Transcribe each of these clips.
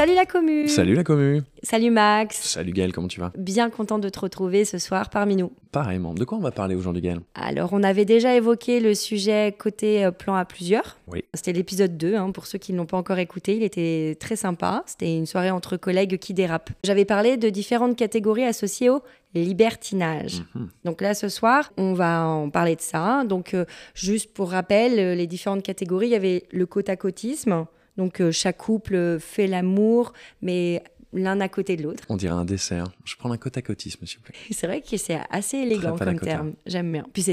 Salut la commu Salut la commu Salut Max Salut Gaël, comment tu vas? Bien content de te retrouver ce soir parmi nous. Pareillement. De quoi on va parler aujourd'hui Gaël Alors, on avait déjà évoqué le sujet côté euh, plan à plusieurs. Oui. C'était l'épisode 2, hein, pour ceux qui ne l'ont pas encore écouté. Il était très sympa. C'était une soirée entre collègues qui dérapent. J'avais parlé de différentes catégories associées au libertinage. Mhm. Donc là, ce soir, on va en parler de ça. Donc, euh, juste pour rappel, euh, les différentes catégories, il y avait le côte-à-côtisme. Donc, euh, chaque couple euh, fait l'amour, mais l'un à côté de l'autre. On dirait un dessert. Je prends un côte à côtisme, s'il vous plaît. C'est vrai que c'est assez élégant comme terme. J'aime bien. Puis,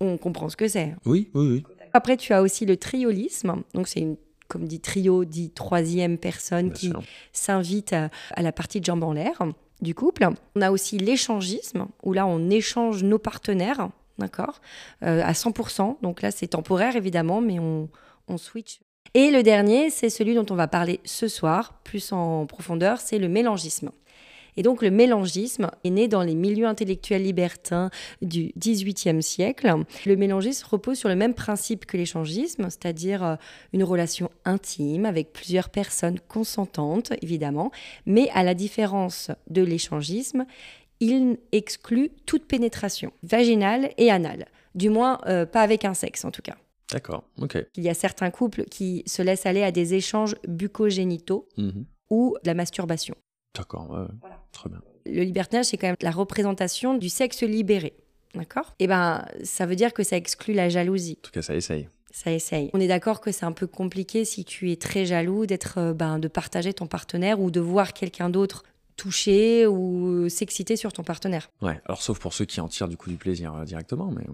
on comprend ce que c'est. Oui, oui, oui. Après, tu as aussi le triolisme. Donc, c'est une, comme dit trio, dit troisième personne Bien qui s'invite à, à la partie de jambes en l'air du couple. On a aussi l'échangisme, où là, on échange nos partenaires, d'accord, euh, à 100%. Donc là, c'est temporaire, évidemment, mais on, on switch. Et le dernier, c'est celui dont on va parler ce soir, plus en profondeur, c'est le mélangisme. Et donc le mélangisme est né dans les milieux intellectuels libertins du XVIIIe siècle. Le mélangisme repose sur le même principe que l'échangisme, c'est-à-dire euh, une relation intime avec plusieurs personnes consentantes, évidemment, mais à la différence de l'échangisme, il exclut toute pénétration, vaginale et anale. Du moins, euh, pas avec un sexe en tout cas. D'accord, ok. Il y a certains couples qui se laissent aller à des échanges bucogénitaux Mhm. ou de la masturbation. D'accord, ouais, très bien. Le libertinage, c'est quand même la représentation du sexe libéré. D'accord? Eh ben, ça veut dire que ça exclut la jalousie. En tout cas, ça essaye. Ça essaye. On est d'accord que c'est un peu compliqué si tu es très jaloux d'être, euh, ben, de partager ton partenaire ou de voir quelqu'un d'autre toucher ou s'exciter sur ton partenaire. Ouais, alors sauf pour ceux qui en tirent du coup du plaisir euh, directement, mais...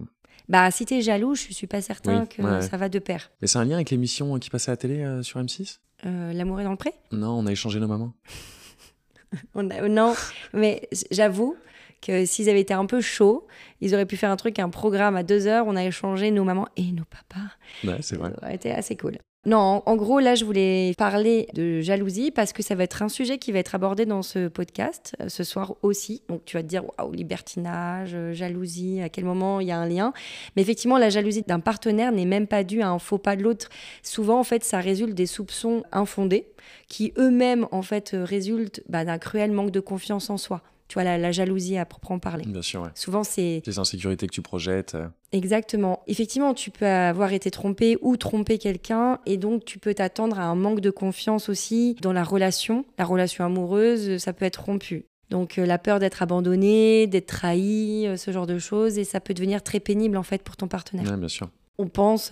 Bah, si t'es jaloux, je suis pas certain Oui, que ouais. ça va de pair. Mais c'est un lien avec l'émission qui passait à la télé euh, sur M6 Euh, L'amour est dans le pré? Non, on a échangé nos mamans. On a- Non, mais j'avoue que s'ils avaient été un peu chauds, ils auraient pu faire un truc, un programme à deux heures. On a échangé nos mamans et nos papas. Ouais, c'est vrai. Ça aurait été assez cool. Non, en- gros, là, je voulais parler de jalousie parce que ça va être un sujet qui va être abordé dans ce podcast euh, ce soir aussi. Donc, tu vas te dire, waouh, libertinage, euh, jalousie, à quel moment il y a un lien? Mais effectivement, la jalousie d'un partenaire n'est même pas due à un faux pas de l'autre. Souvent, en fait, ça résulte des soupçons infondés qui eux-mêmes, en fait, euh, résultent bah, d'un cruel manque de confiance en soi. Tu vois, la, la jalousie à proprement parler. Bien sûr, ouais. Souvent, c'est Les insécurités que tu projettes. euh, Exactement. Effectivement, tu peux avoir été trompé ou tromper quelqu'un et donc tu peux t'attendre à un manque de confiance aussi dans la relation. La relation amoureuse, ça peut être rompu. Donc euh, la peur d'être abandonné, d'être trahi, euh, ce genre de choses et ça peut devenir très pénible en fait pour ton partenaire. Ouais, bien sûr. On pense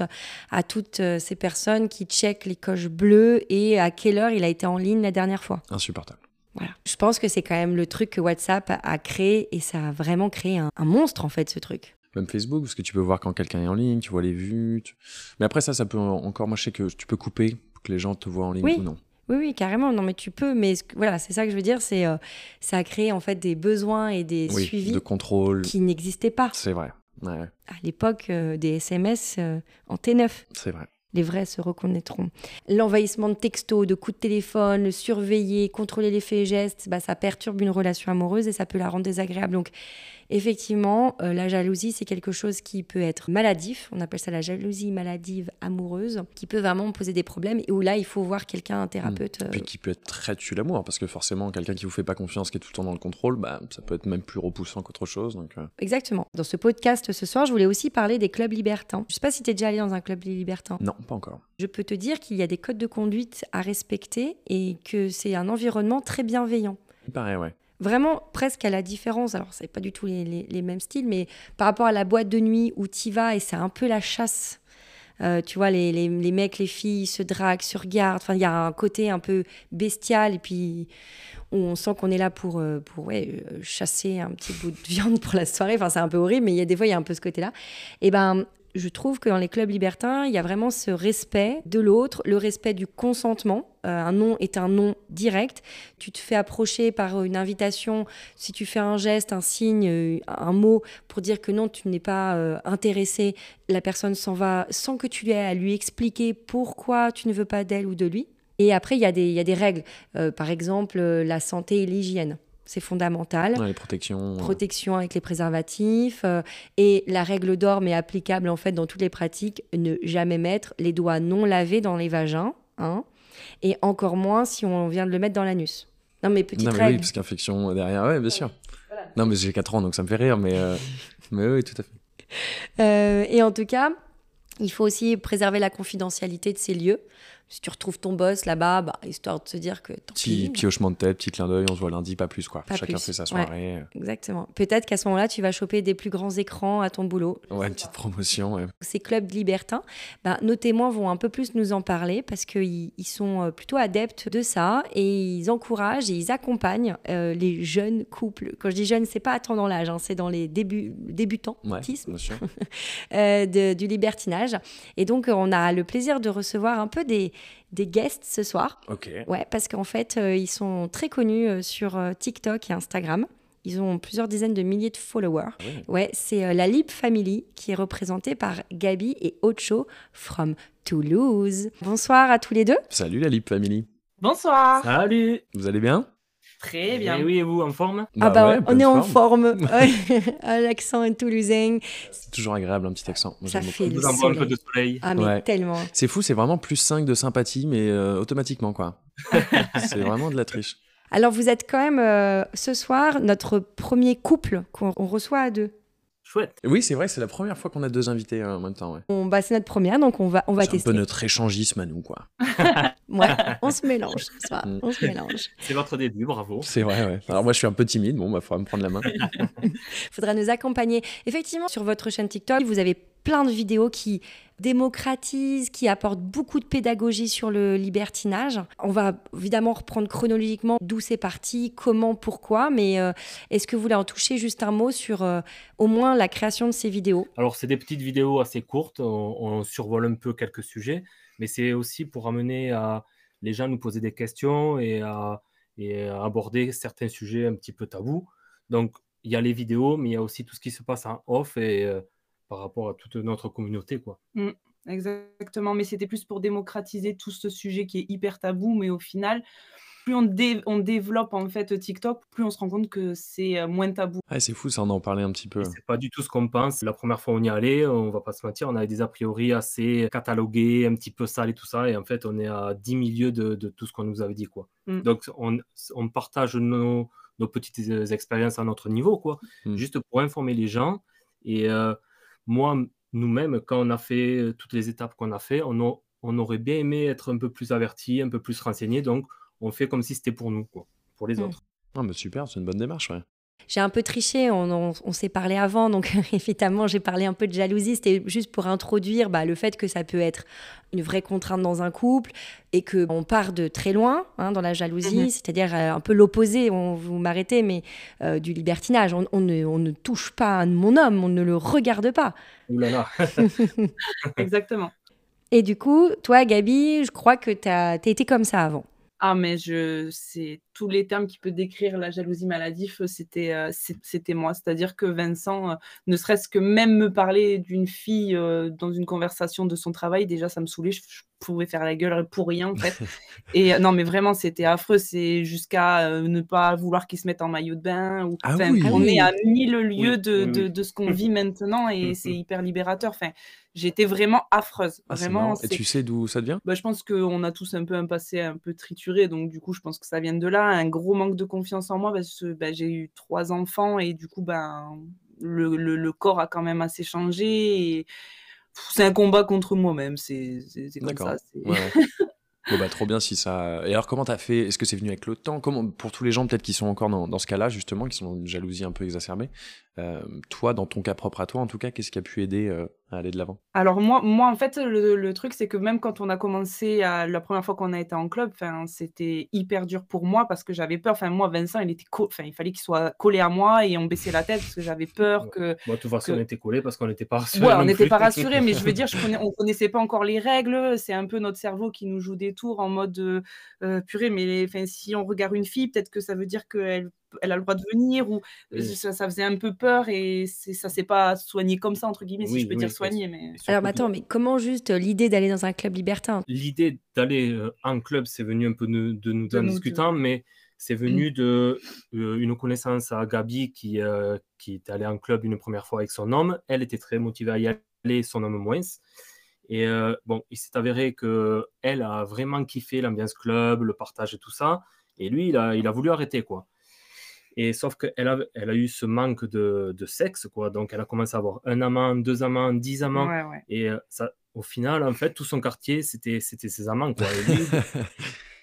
à toutes ces personnes qui checkent les coches bleues et à quelle heure il a été en ligne la dernière fois. Insupportable. Voilà. Je pense que c'est quand même le truc que WhatsApp a- créé et ça a vraiment créé un, un monstre en fait ce truc. Même Facebook, parce que tu peux voir quand quelqu'un est en ligne, tu vois les vues. tu- Mais après, ça, ça peut encore. Moi, je sais que tu peux couper pour que les gens te voient en ligne Oui. ou non. Oui, oui, carrément. Non, mais tu peux. Mais ce que- voilà, c'est ça que je veux dire. C'est euh, ça a créé en fait des besoins et des Oui, suivis de contrôle. qui n'existaient pas C'est vrai. Ouais, à l'époque euh, des SMS euh, en T9. c'est vrai. Les vrais se reconnaîtront. L'envahissement de textos, de coups de téléphone, le surveiller, contrôler les faits et gestes, bah, ça perturbe une relation amoureuse et ça peut la rendre désagréable. Effectivement, euh, la jalousie, c'est quelque chose qui peut être maladif. On appelle ça la jalousie maladive amoureuse, qui peut vraiment poser des problèmes et où là, il faut voir quelqu'un, un thérapeute. euh, Puis qui peut être très tue l'amour, parce que forcément, quelqu'un qui vous fait pas confiance, qui est tout le temps dans le contrôle, bah, ça peut être même plus repoussant qu'autre chose. Donc, euh, Exactement. Dans ce podcast ce soir, je voulais aussi parler des clubs libertins. Je sais pas si tu es déjà allé dans un club libertin. non, pas encore. Je peux te dire qu'il y a des codes de conduite à respecter et que c'est un environnement très bienveillant. Il paraît, ouais. Vraiment presque à la différence, alors c'est pas du tout les, les- mêmes styles, mais par rapport à la boîte de nuit où tu vas et c'est un peu la chasse. Euh, tu vois, les, les- mecs, les filles se draguent, se regardent. Enfin, il y a un côté un peu bestial et puis on sent qu'on est là pour, euh, pour ouais, euh, chasser un petit bout de viande pour la soirée. Enfin, c'est un peu horrible, mais il y a des fois, il y a un peu ce côté-là. Et ben, je trouve que dans les clubs libertins, il y a vraiment ce respect de l'autre, le respect du consentement. Euh, un non est un non direct. Tu te fais approcher par une invitation. Si tu fais un geste, un signe, euh, un mot pour dire que non, tu n'es pas euh, intéressé, la personne s'en va sans que tu aies à lui expliquer pourquoi tu ne veux pas d'elle ou de lui. Et après, il y, a des- règles. Par exemple, la santé et l'hygiène. C'est fondamental Ouais, les protections. euh, protection avec les préservatifs euh, et la règle d'or mais applicable en fait dans toutes les pratiques ne jamais mettre les doigts non lavés dans les vagins hein. Et encore moins si on vient de le mettre dans l'anus. Non, mais petite Non, mais règle. oui, parce qu'infection derrière, ouais, bien sûr. Non, mais j'ai 4 ans, donc ça me fait rire, mais, euh, mais oui, tout à fait. Euh, et en tout cas, il faut aussi préserver la confidentialité de ces lieux. Si tu retrouves ton boss là-bas, bah, histoire de se dire que tant Petit, pis. petit hochement de tête, petit clin d'œil, on se voit lundi, pas plus, quoi. Pas Chacun plus, fait sa ouais. soirée. Exactement. Peut-être qu'à ce moment-là, tu vas choper des plus grands écrans à ton boulot. Ouais, une petite promotion, ouais. Ces clubs libertins, ben, nos témoins vont un peu plus nous en parler parce qu'ils ils sont euh, plutôt adeptes de ça et ils encouragent et ils accompagnent euh, les jeunes couples. Quand je dis jeunes, c'est pas dans l'âge, hein, c'est dans les débuts, débutants Ouais, euh, de- du libertinage. Et donc, euh, on a le plaisir de recevoir un peu des, des guests ce soir. Ok. Ouais, parce qu'en fait, euh, ils sont très connus euh, sur euh, TikTok et Instagram. Ils ont plusieurs dizaines de milliers de followers. Ah ouais. Ouais, c'est euh, la Lip Family qui est représentée par Gabi et Ocho from Toulouse. Bonsoir à tous les deux. Salut la Lip Family. Bonsoir. Salut Vous allez bien? Très bien. Eh oui, et vous, en forme? Ah bah, ouais, on est en forme. À L'accent est toulousain. C'est toujours agréable, un petit accent. Moi, Ça fait On le vous envoie un peu soleil. de soleil. Ah mais Ouais. tellement. C'est fou, c'est vraiment plus 5 de sympathie, mais euh, automatiquement, quoi. c'est vraiment de la triche. Alors vous êtes quand même euh, ce soir notre premier couple qu'on on reçoit à deux. Chouette. Oui, c'est vrai, c'est la première fois qu'on a deux invités euh, en même temps, ouais. On, bah, c'est notre première, donc on va, on va C'est un tester. peu notre échangisme à nous, quoi. Ouais, on se mélange. Mm. On se mélange. C'est votre début, bravo. C'est vrai, ouais. Alors moi, je suis un peu timide, bon, bah, faudra me prendre la main. faudra nous accompagner. Effectivement, sur votre chaîne TikTok, vous avez plein de vidéos qui démocratisent, qui apportent beaucoup de pédagogie sur le libertinage. On va évidemment reprendre chronologiquement d'où c'est parti, comment, pourquoi, mais euh, est-ce que vous voulez en toucher juste un mot sur euh, au moins la création de ces vidéos? Alors, c'est des petites vidéos assez courtes, on, survole un peu quelques sujets, mais c'est aussi pour amener les gens à nous poser des questions et à, et à aborder certains sujets un petit peu tabous. Donc, il y a les vidéos, mais il y a aussi tout ce qui se passe en off et euh, par rapport à toute notre communauté, quoi. Exactement. Mais c'était plus pour démocratiser tout ce sujet qui est hyper tabou. Mais au final, plus on, dé- on développe en fait TikTok, plus on se rend compte que c'est euh, moins tabou. Ah, c'est fou, ça, on en parlait un petit peu. C'est pas du tout ce qu'on pense. La première fois on y allait, on va pas se mentir, on avait des a priori assez catalogués, un petit peu sales et tout ça. Et en fait, on est à 10 milieux de, de tout ce qu'on nous avait dit, quoi. Mm. Donc, on, on partage nos, nos petites euh, expériences à notre niveau, quoi. Mm. Juste pour informer les gens. Et euh, moi, nous-mêmes, quand on a fait euh, toutes les étapes qu'on a fait, on, a- on aurait bien aimé être un peu plus averti, un peu plus renseigné. Donc, on fait comme si c'était pour nous, quoi. Pour les Mm. autres. Ah, bah, super, c'est une bonne démarche, ouais. J'ai un peu triché, on, on- on s'est parlé avant, donc évidemment j'ai parlé un peu de jalousie, c'était juste pour introduire bah, le fait que ça peut être une vraie contrainte dans un couple et qu'on part de très loin hein, dans la jalousie, Mhm. c'est-à-dire euh, un peu l'opposé, on, vous m'arrêtez, mais euh, du libertinage. On, on ne, on ne touche pas à mon homme, on ne le regarde pas. Ouh là là. Exactement. Et du coup, toi Gabi, je crois que tu as été comme ça avant. Ah, mais je, c'est tous les termes qui peuvent décrire la jalousie maladive, c'était, euh, c'était moi. C'est-à-dire que Vincent, euh, ne serait-ce que même me parler d'une fille euh, dans une conversation de son travail, déjà ça me saoulait. Je, je pouvais faire la gueule pour rien en fait. Et non, mais vraiment, c'était affreux. C'est jusqu'à ne pas vouloir qu'il se mette en maillot de bain. Ou, Ah oui. On oui. est à mille lieux Oui, de, de, ce qu'on vit maintenant et c'est hyper libérateur. Enfin, j'étais vraiment affreuse. Ah, vraiment. Et tu sais d'où ça vient? Bah, je pense qu'on a tous un peu un passé un peu trituré, donc du coup, je pense que ça vient de là. Un gros manque de confiance en moi parce que bah, j'ai eu trois enfants et du coup, ben, le, le- le corps a quand même assez changé. Et... C'est un combat contre moi-même, c'est comme ça. ouais. Bon bah trop bien si ça. Et alors comment t'as fait? Est-ce que c'est venu avec le temps? Comment pour tous les gens peut-être qui sont encore dans, dans ce cas-là justement, qui sont dans une jalousie un peu exacerbée, euh, toi dans ton cas propre à toi en tout cas, qu'est-ce qui a pu aider euh, à aller de l'avant? Alors moi, moi, en fait, le, le truc, c'est que même quand on a commencé, à, la première fois qu'on a été en club, c'était hyper dur pour moi parce que j'avais peur. Enfin, moi, Vincent, il était, co- 'fin, il fallait qu'il soit collé à moi et on baissait la tête parce que j'avais peur que Bon, de toute façon, que- on était collés parce qu'on n'était pas rassurés. Ouais, on n'était pas rassurés, mais je veux dire, je connais, on connaissait pas encore les règles. C'est un peu notre cerveau qui nous joue des tours en mode euh, purée, mais enfin, si on regarde une fille, peut-être que ça veut dire qu'elle elle a le droit de venir ou Oui. ça, ça faisait un peu peur et c'est- ça s'est pas soigné comme ça, entre guillemets, si je peux oui, dire soigné. Mais... Alors mais attends, mais comment juste euh, l'idée d'aller dans un club libertin? L'idée d'aller euh, en club, c'est venu un peu de, de nous De en nous discutant, mais c'est venu de euh, une connaissance à Gabi qui, euh, qui est allée en club une première fois avec son homme. Elle était très motivée à y aller, son homme moins. Et euh, bon, il s'est avéré que elle a vraiment kiffé l'ambiance club, le partage et tout ça. Et lui, il a, il a voulu arrêter, quoi. Et sauf qu'elle a, elle a eu ce manque de, de, sexe, quoi. Donc, elle a commencé à avoir un amant, deux amants, dix amants. Et euh, ça, au final, en fait, tout son quartier, c'était ses amants, quoi.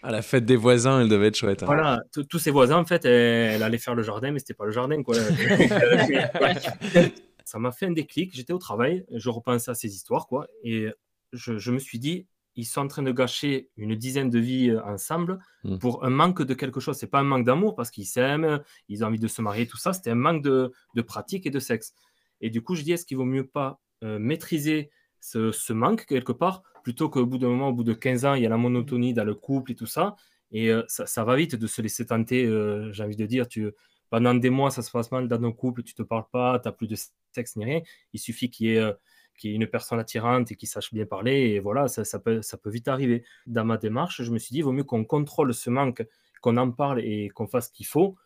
À la fête des voisins, elle devait être chouette. Hein. Voilà, tous ses voisins, en fait, elle, allait faire le jardin, mais c'était pas le jardin, quoi. ça m'a fait un déclic. J'étais au travail, je repensais à ces histoires, quoi, et je, je, me suis dit, ils sont en train de gâcher une dizaine de vies euh, ensemble mmh. pour un manque de quelque chose. C'est pas un manque d'amour parce qu'ils s'aiment, ils ont envie de se marier, tout ça. C'était un manque de, de, pratique et de sexe. Et du coup, je dis, est-ce qu'il vaut mieux pas euh, maîtriser ce, ce, manque quelque part plutôt qu'au bout d'un moment, au bout de 15 ans, il y a la monotonie dans le couple et tout ça. Et euh, ça, ça, va vite de se laisser tenter, j'ai envie de dire. Tu, pendant des mois, ça se passe mal dans nos couples, tu te parles pas, tu n'as plus de sexe ni rien. Il suffit qu'il y ait qui est une personne attirante et qui sache bien parler. Et voilà, ça, ça, peut, ça peut vite arriver. Dans ma démarche, je me suis dit, il vaut mieux qu'on contrôle ce manque, qu'on en parle et qu'on fasse ce qu'il faut.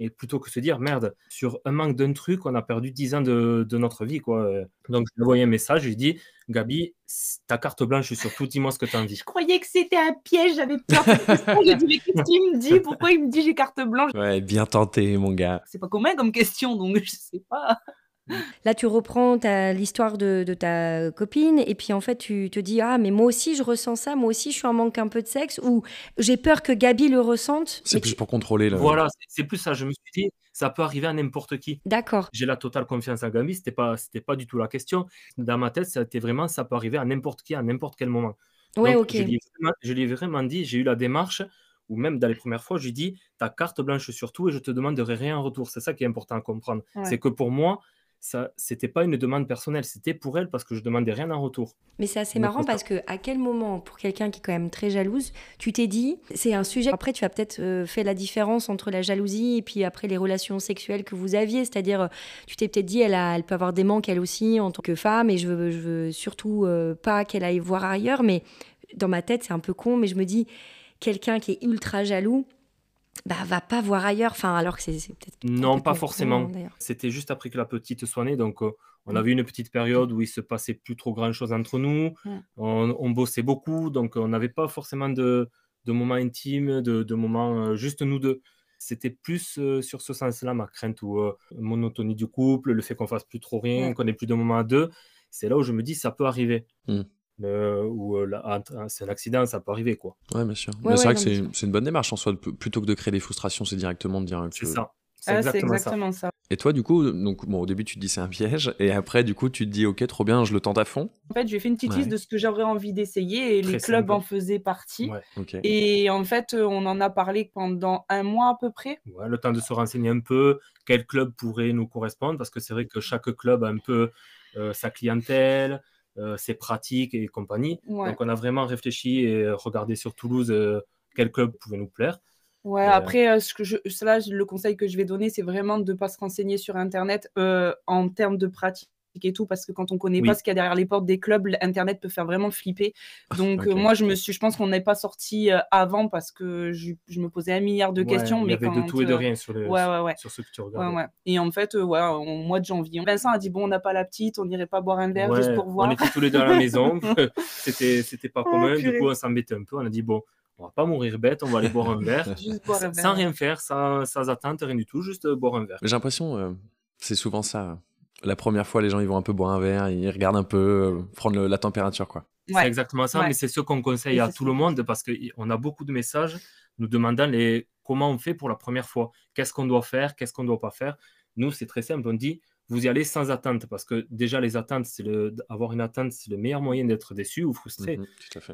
Et plutôt que se dire, merde, sur un manque d'un truc, on a perdu 10 ans de, de notre vie. Quoi. Donc, j'ai envoyé un message, je lui ai dit, Gabi, ta carte blanche sur tout, dis-moi ce que tu as envie. Je croyais que c'était un piège, j'avais peur. j'ai dit, mais qu'est-ce qu'il me dit Pourquoi il me dit j'ai carte blanche? Ouais, bien tenté, mon gars. C'est pas commun comme question, donc je sais pas. Là, tu reprends l'histoire de, ta copine et puis en fait, tu te dis Ah, mais moi aussi, je ressens ça, moi aussi, je suis en manque un peu de sexe ou j'ai peur que Gabi le ressente. C'est plus pour contrôler. Le... Voilà, c'est plus ça. Je me suis dit ça peut arriver à n'importe qui. D'accord. J'ai la totale confiance en Gabi, c'était pas, pas du tout la question. Dans ma tête, c'était vraiment ça peut arriver à n'importe qui, à n'importe quel moment. Ouais, ok. Je lui, ai vraiment dit j'ai eu la démarche ou même dans les premières fois, je lui dis ta carte blanche sur tout et je te demanderai rien en retour. C'est ça qui est important à comprendre. C'est que pour moi, ça c'était pas une demande personnelle, c'était pour elle parce que je demandais rien en retour. Mais c'est assez marrant parce que à quel moment, pour quelqu'un qui est quand même très jalouse, tu t'es dit, c'est un sujet. Après, tu as peut-être euh, fait la différence entre la jalousie et puis après les relations sexuelles que vous aviez, c'est-à-dire, euh, tu t'es peut-être dit, elle, a, elle peut avoir des manques elle aussi en tant que femme et je veux, je veux surtout euh, pas qu'elle aille voir ailleurs. Mais dans ma tête, c'est un peu con, mais je me dis, quelqu'un qui est ultra jaloux bah, va pas voir ailleurs. Enfin, alors que c'est peut-être. Non, pas forcément. C'était juste après que la petite soit née. Donc, euh, on avait une petite période où il se passait plus trop grand-chose entre nous. On, bossait beaucoup. Donc, on n'avait pas forcément de, de moments intimes, de, de moments euh, juste nous deux. C'était plus euh, sur ce sens-là ma crainte ou monotonie du couple, le fait qu'on fasse plus trop rien, qu'on ait plus de moments à deux. C'est là où je me dis ça peut arriver. Mmh. Euh, ou euh, c'est un accident, ça peut arriver quoi. Ouais, bien sûr. c'est vrai que c'est une bonne démarche en soi, plutôt que de créer des frustrations, c'est directement de dire C'est ça. C'est ah, exactement, ça. Et toi, du coup, donc, bon, au début, tu te dis c'est un piège, et après, du coup, tu te dis ok, trop bien, je le tente à fond. En fait, j'ai fait une petite liste de ce que j'aurais envie d'essayer, et les clubs en faisaient partie. Et en fait, on en a parlé pendant un mois à peu près. Ouais, le temps de se renseigner un peu, quel club pourrait nous correspondre, parce que c'est vrai que chaque club a un peu euh, sa clientèle, euh, c'est pratique et compagnie. Donc on a vraiment réfléchi et regardé sur Toulouse euh, quel club pouvait nous plaire. Ouais, après, euh, ce que je, cela, le conseil que je vais donner, c'est vraiment de ne pas se renseigner sur Internet en termes de pratique et tout parce que quand on connaît pas ce qu'il y a derrière les portes des clubs, Internet peut faire vraiment flipper. Donc moi je me suis, je pense qu'on n'est pas sorti avant parce que je, me posais un milliard de questions. Il y avait de tout et de rien sur, sur, ce que tu regardes. Et en fait, ouais, au mois de janvier, Vincent a dit bon, on n'a pas la petite, on n'irait pas boire un verre juste pour voir. On était tous les deux à la maison, c'était c'était pas oh, commun. du coup, on s'embêtait un peu. On a dit bon. On va pas mourir bête, on va aller boire un verre, sans rien faire, sans, sans attente, rien du tout, juste boire un verre. J'ai l'impression, euh, c'est souvent ça la première fois, les gens ils vont un peu boire un verre, ils regardent un peu, euh, prendre la température. quoi. C'est exactement ça, mais c'est ce qu'on conseille à tout le monde parce qu'on a beaucoup de messages nous demandant les, comment on fait pour la première fois, qu'est-ce qu'on doit faire, qu'est-ce qu'on ne doit pas faire? Nous, c'est très simple, on dit vous y allez sans attente parce que déjà les attentes, c'est le, avoir une attente, c'est le meilleur moyen d'être déçu ou frustré. Mhm,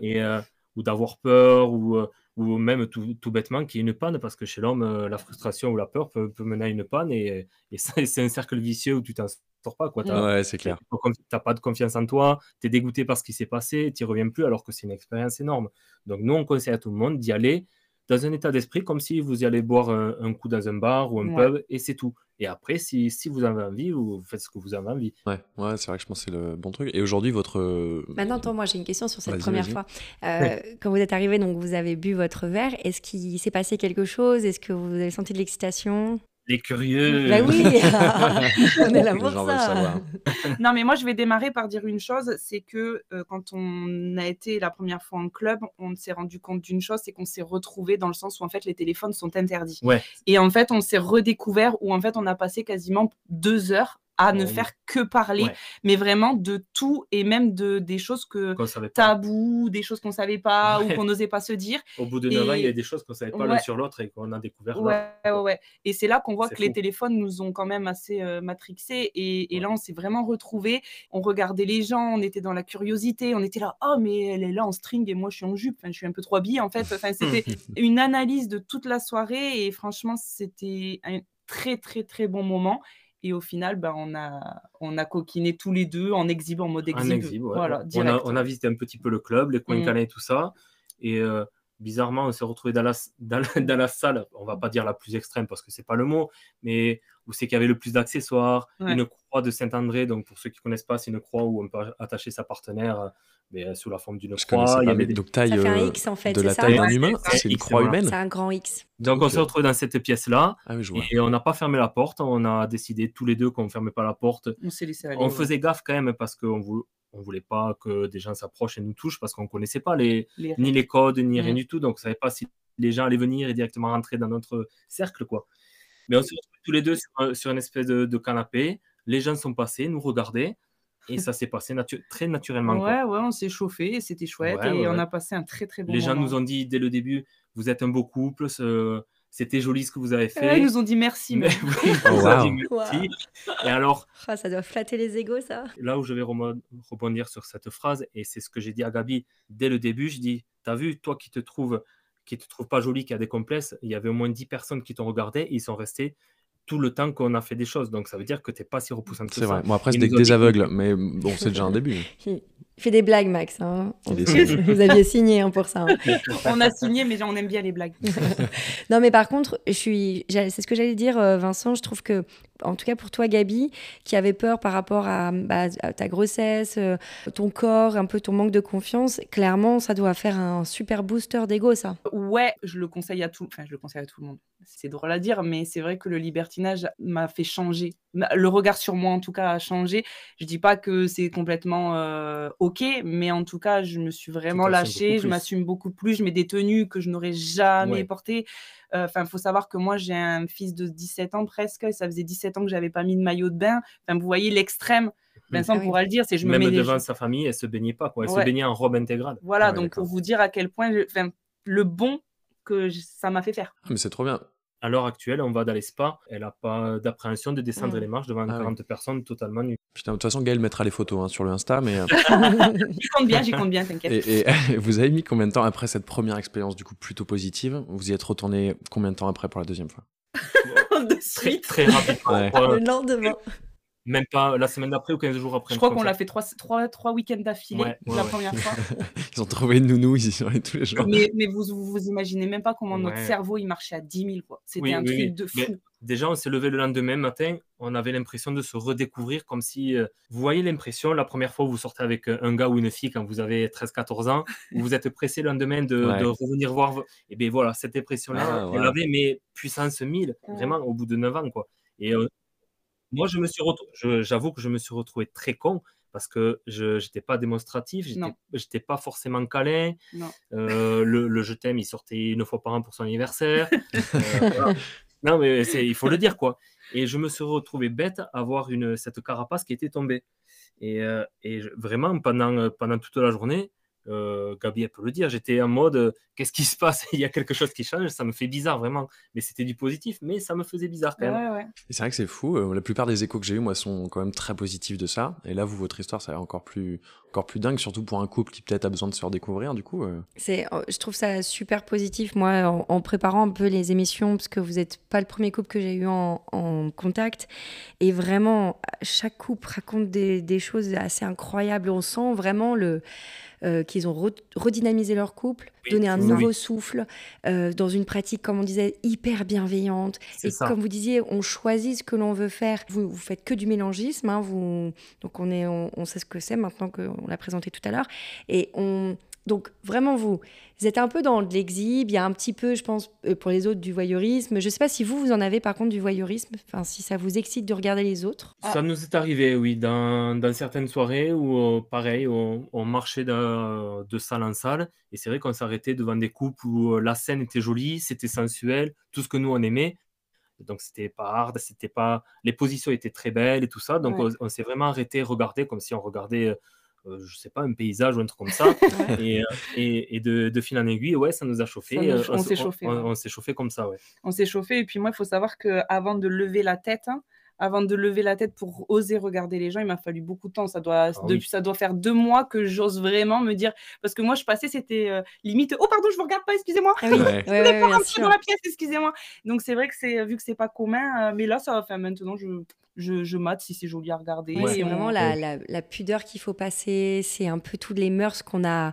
Et, euh, ou d'avoir peur ou, euh, ou même tout, tout, bêtement qu'il y ait une panne parce que chez l'homme, la frustration ou la peur peut, mener à une panne et, et c'est un cercle vicieux où tu t'en pas. Quoi. Ouais, c'est clair. Tu n'as pas de confiance en toi, tu es dégoûté par ce qui s'est passé, tu n'y reviens plus alors que c'est une expérience énorme. Donc, nous, on conseille à tout le monde d'y aller dans un état d'esprit comme si vous y allez boire un, coup dans un bar ou un pub et c'est tout. Et après, si, si, vous avez envie, vous faites ce que vous avez envie. Ouais, ouais c'est vrai que je pense que c'est le bon truc. Et aujourd'hui, votre. Maintenant, attends, moi j'ai une question sur cette première fois. Euh, quand vous êtes arrivé, donc vous avez bu votre verre. Est-ce qu'il s'est passé quelque chose? Est-ce que vous avez senti de l'excitation? Les curieux. Bah oui, on est là pour ça. Non, mais moi, je vais démarrer par dire une chose, c'est que euh, quand on a été la première fois en club, on s'est rendu compte d'une chose, c'est qu'on s'est retrouvé dans le sens où en fait les téléphones sont interdits. Ouais. Et en fait, on s'est redécouvert où en fait on a passé quasiment deux heures à ne Oh, faire que parler, Ouais. mais vraiment de tout et même de des choses que tabous, des choses qu'on savait pas Ouais. ou qu'on n'osait pas se dire. Au bout de 9 ans, il y a des choses qu'on savait pas Ouais. l'un sur l'autre et qu'on a découvert. Ouais, ouais, ouais. Et c'est là qu'on voit que les téléphones nous ont quand même assez euh, matrixés. Et, là, on s'est vraiment retrouvés. On regardait les gens, on était dans la curiosité. On était là, oh, mais elle est là en string et moi, je suis en jupe. Enfin, je suis un peu trop habillée, en fait. Enfin, c'était une analyse de toute la soirée. Et franchement, c'était un très, très, très bon moment. Et au final, ben, on, a, on a coquiné tous les deux en exhibe, en mode exhibe. exhibe, ouais. Voilà, on, a, on a visité un petit peu le club, les coins Mm. canets et tout ça. Et euh, bizarrement, on s'est retrouvé dans la, dans, la, dans la salle, on va pas dire la plus extrême parce que c'est pas le mot, mais où c'est qu'il y avait le plus d'accessoires, Ouais. une croix de Saint-André. Donc pour ceux qui connaissent pas, c'est une croix où on peut attacher sa partenaire mais, euh, sous la forme d'une croix. connaissais Il y pas, avait mais des- donc taille Ça fait un euh, X en fait, de c'est la ça taille d'un Ouais, humain, c'est une croix humaine. C'est un grand X. Donc on s'est retrouvé dans cette pièce-là Ah et on n'a pas fermé la porte. On a décidé tous les deux qu'on ne fermait pas la porte On s'est laissé aller. on ouais. faisait gaffe quand même parce qu'on vou- on voulait pas que des gens s'approchent et nous touchent parce qu'on connaissait pas les, Les ni les codes ni rien du tout donc on savait pas si les gens allaient venir et directement rentrer dans notre cercle quoi mais on s'est retrouvés tous les deux sur, un- sur une espèce de, de canapé les gens sont passés nous regardaient et ça s'est passé natu- très naturellement quoi. Ouais, ouais, on s'est chauffé et c'était chouette. Ouais, et ouais, on ouais. a passé un très, très bon les gens moment. nous ont dit dès le début vous êtes un beau couple ce- c'était joli ce que vous avez Ouais, fait ils nous ont dit merci. mais Oh, dit wow. merci. et alors ça doit flatter les égos, ça. là où je vais rebondir sur cette phrase, et c'est ce que j'ai dit à Gabi dès le début, je dis, t'as vu, toi qui te trouves qui te trouves pas jolie, qui a des complexes, il y avait au moins 10 personnes qui t'ont regardé, et ils sont restés tout le temps qu'on a fait des choses. Donc ça veut dire que t'es pas si repoussante que C'est ça. vrai. Bon, après, c'est des, aveugles, mais bon, c'est déjà un début. Il fait des blagues, Max. hein. Vous aviez signé hein, pour ça. hein. on a signé, mais on aime bien les blagues. Non, mais par contre, je suis, j'allais- c'est ce que j'allais dire, euh, Vincent. Je trouve que, en tout cas pour toi, Gabi, qui avait peur par rapport à, bah, à ta grossesse, euh, ton corps, un peu ton manque de confiance, clairement, ça doit faire un super booster d'ego, ça. Ouais, je le conseille à tout, enfin, je le conseille à tout le monde. C'est drôle à dire, mais c'est vrai que le libertinage m'a fait changer. Le regard sur moi, en tout cas, a changé. Je dis pas que c'est complètement euh, ok, mais en tout cas, je me suis vraiment lâchée. Je m'assume beaucoup plus. Je mets des tenues que je n'aurais jamais Ouais. portées. Euh, Enfin, il faut savoir que moi, j'ai un fils de 17 ans presque. et Ça faisait 17 ans que j'avais pas mis de maillot de bain. Enfin, vous voyez l'extrême. Vincent Ah oui. pourra le dire, c'est je me Même mets des devant sa famille, elle se baignait pas, quoi. Elle Ouais. se baignait en robe intégrale. Voilà, Ouais, donc pour vous dire à quel point je- enfin, le bon que je- ça m'a fait faire. Ah, mais c'est trop bien. À l'heure actuelle, on va dans les spas, elle n'a pas d'appréhension de descendre les marches devant Ah oui. 40 personnes totalement nues. Putain, de toute façon, Gaël mettra les photos hein, sur le Insta, mais. euh, J'y compte bien, j'y compte bien, t'inquiète. Et, et vous avez mis combien de temps après cette première expérience du coup plutôt positive? Vous y êtes retourné combien de temps après pour la deuxième fois? De Très, suite. très rapidement. Ouais. Euh, Le lendemain. Même pas la semaine d'après ou 15 jours après. Je crois qu'on l'a fait trois, trois, trois week-ends d'affilée Ouais, ouais, la ouais. première fois. Ils ont trouvé une nounou, ils y sont allés tous les jours. mais mais vous, vous vous imaginez même pas comment notre cerveau il marchait à 10 000 quoi. C'était Oui, un oui, truc oui. de fou. Mais déjà, on s'est levé le lendemain matin, on avait l'impression de se redécouvrir comme si. euh, vous voyez l'impression, la première fois où vous sortez avec euh, un gars ou une fille quand vous avez 13-14 ans, où vous êtes pressé le lendemain de, Ouais. de revenir voir. vo- Et bien voilà, cette impression-là, Ah, on voilà. l'avait, mais puissance 1000, Ouais. vraiment, au bout de 9 ans. quoi. Et euh, moi, je me suis j'avoue que je me suis retrouvé très con parce que je n'étais pas démonstratif, j'étais pas forcément câlin. Euh, le, le je t'aime, il sortait une fois par an pour son anniversaire. Euh, voilà. Non, mais il faut le dire, quoi. Et je me suis retrouvé bête à voir une, cette carapace qui était tombée. Et, euh, et je- vraiment, pendant, pendant toute la journée, euh, Gabi, elle peut le dire, j'étais en mode euh, qu'est-ce qui se passe? Il y a quelque chose qui change, ça me fait bizarre, vraiment. Mais c'était du positif, mais ça me faisait bizarre quand même. Ouais, ouais. Et c'est vrai que c'est fou. euh, la plupart des échos que j'ai eu, moi, sont quand même très positifs de ça. Et là, vous, votre histoire, ça a encore plus, encore plus dingue, surtout pour un couple qui peut-être a besoin de se redécouvrir. Du coup, euh, C'est, euh, je trouve ça super positif, moi, en, en préparant un peu les émissions, parce que vous n'êtes pas le premier couple que j'ai eu en, en contact. Et vraiment, chaque couple raconte des, des choses assez incroyables. On sent vraiment le, euh, qu'ils ont re- redynamisé leur couple, Oui, donné un oui. nouveau souffle, euh, dans une pratique, comme on disait, hyper bienveillante. Et ça. comme vous disiez, on choisit ce que l'on veut faire. Vous, vous faites que du mélangisme. hein, vous... Donc on, est, on, on sait ce que c'est maintenant qu'on l'a présenté tout à l'heure. Et on, Donc vraiment vous, vous êtes un peu dans l'exhibe, il y a un petit peu, je pense, euh, pour les autres du voyeurisme. Je ne sais pas si vous, vous en avez par contre du voyeurisme, enfin si ça vous excite de regarder les autres. Ça nous est arrivé, oui, dans, dans certaines soirées où, euh, pareil, on, on marchait de, de salle en salle, et c'est vrai qu'on s'arrêtait devant des couples où euh, la scène était jolie, c'était sensuel, tout ce que nous on aimait. Donc c'était pas hard, c'était pas, les positions étaient très belles et tout ça. Donc Ouais. on, on s'est vraiment arrêté, regardé comme si on regardait, euh, je sais pas, un paysage ou un truc comme ça. et, euh, et, et de, de fil en aiguille, ouais, ça nous a chauffé. Nous- euh, on s'est chauffé, On, ouais. on s'est chauffé comme ça, ouais. On s'est chauffé et puis moi, il faut savoir qu'avant de lever la tête, hein, avant de lever la tête pour oser regarder les gens, il m'a fallu beaucoup de temps. Ça doit, Ah oui. depuis, ça doit faire deux mois que j'ose vraiment me dire. Parce que moi, je passais, c'était euh, limite Oh, pardon, je vous regarde pas, excusez-moi. Ah oui, Ouais. ouais, Je ouais, voulais ouais, pas rentrer dans la pièce, excusez-moi. Donc c'est vrai que c'est vu que c'est pas commun, euh, mais là, ça va faire maintenant, je, je, je mate si c'est joli à regarder. Ouais, c'est on- vraiment la, la- la pudeur qu'il faut passer. C'est un peu toutes les mœurs qu'on a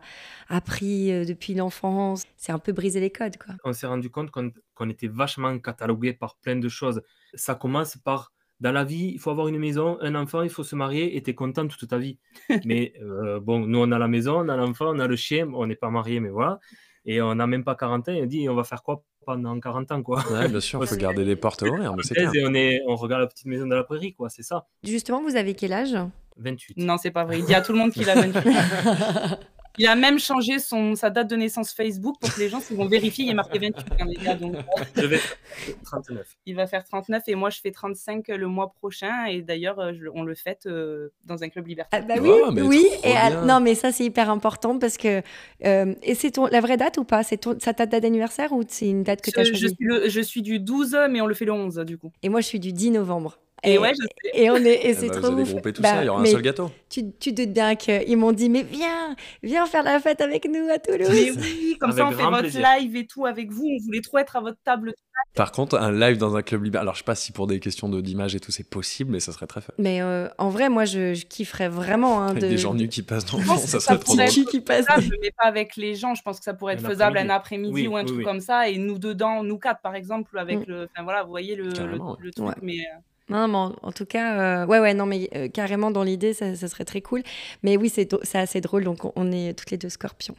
appris euh, depuis l'enfance. C'est un peu briser les codes, quoi. on s'est rendu compte qu'on qu'on était vachement catalogué par plein de choses. Ça commence par dans la vie, il faut avoir une maison, un enfant, il faut se marier et tu es content toute ta vie. mais euh, bon, nous, on a la maison, on a l'enfant, on a le chien, on n'est pas marié, mais voilà. Et on n'a même pas 40 ans, et on dit on va faire quoi pendant 40 ans, quoi? Ouais, bien sûr, il faut garder les portes ouvertes, mais c'est clair. Et on, est, on regarde la petite maison de la prairie, quoi, c'est ça. Justement, vous avez quel âge? 28. Non, c'est pas vrai. Il dit à tout le monde qu'il a 28. Il a même changé son, sa date de naissance Facebook pour que les gens, s'ils vont vérifier, il est marqué 28. hein, les gars, donc, euh, Je vais faire 39. il va faire 39 et moi, je fais 35 le mois prochain. Et d'ailleurs, euh, on le fête euh, dans un club libertaire. Ah bah Ah, oui, mais oui. Et à- non, mais ça c'est hyper important parce que euh, et c'est ton la vraie date ou pas? C'est ton sa ta date d'anniversaire ou c'est une date que tu as je choisie? je suis du 12, mais on le fait le 11 du coup. Et moi je suis du 10 novembre. Et, ouais, je sais. et on est et Eh c'est ben, trop vous ouf. tout Bah, ça, il y aura un seul gâteau. Tu, tu te doutes bien qu'ils m'ont dit mais viens, viens faire la fête avec nous à Toulouse. Mais oui, comme ça, on fait votre plaisir. live et tout avec vous. On voulait trop être à votre table. Par contre, un live dans un club libéral, alors je sais pas si pour des questions de- d'image et tout c'est possible, mais ça serait très fun. Mais euh, en vrai, moi je, je kifferais vraiment hein, Avec de des gens nus qui passent dans le fond, ça serait trop drôle. qui, qui passe. Ça, je le mets pas avec les gens. Je pense que ça pourrait être Un faisable un après-midi. Oui, ou un oui, truc oui. comme ça. Et nous dedans, nous quatre, par exemple, avec Mm. le. Enfin voilà, vous voyez le, truc. Ouais. Mais euh, Non, mais en, en tout cas, euh, ouais, ouais, non, mais euh, carrément dans l'idée, ça, ça serait très cool. Mais oui, c'est c'est assez drôle, donc on, on est toutes les deux scorpions.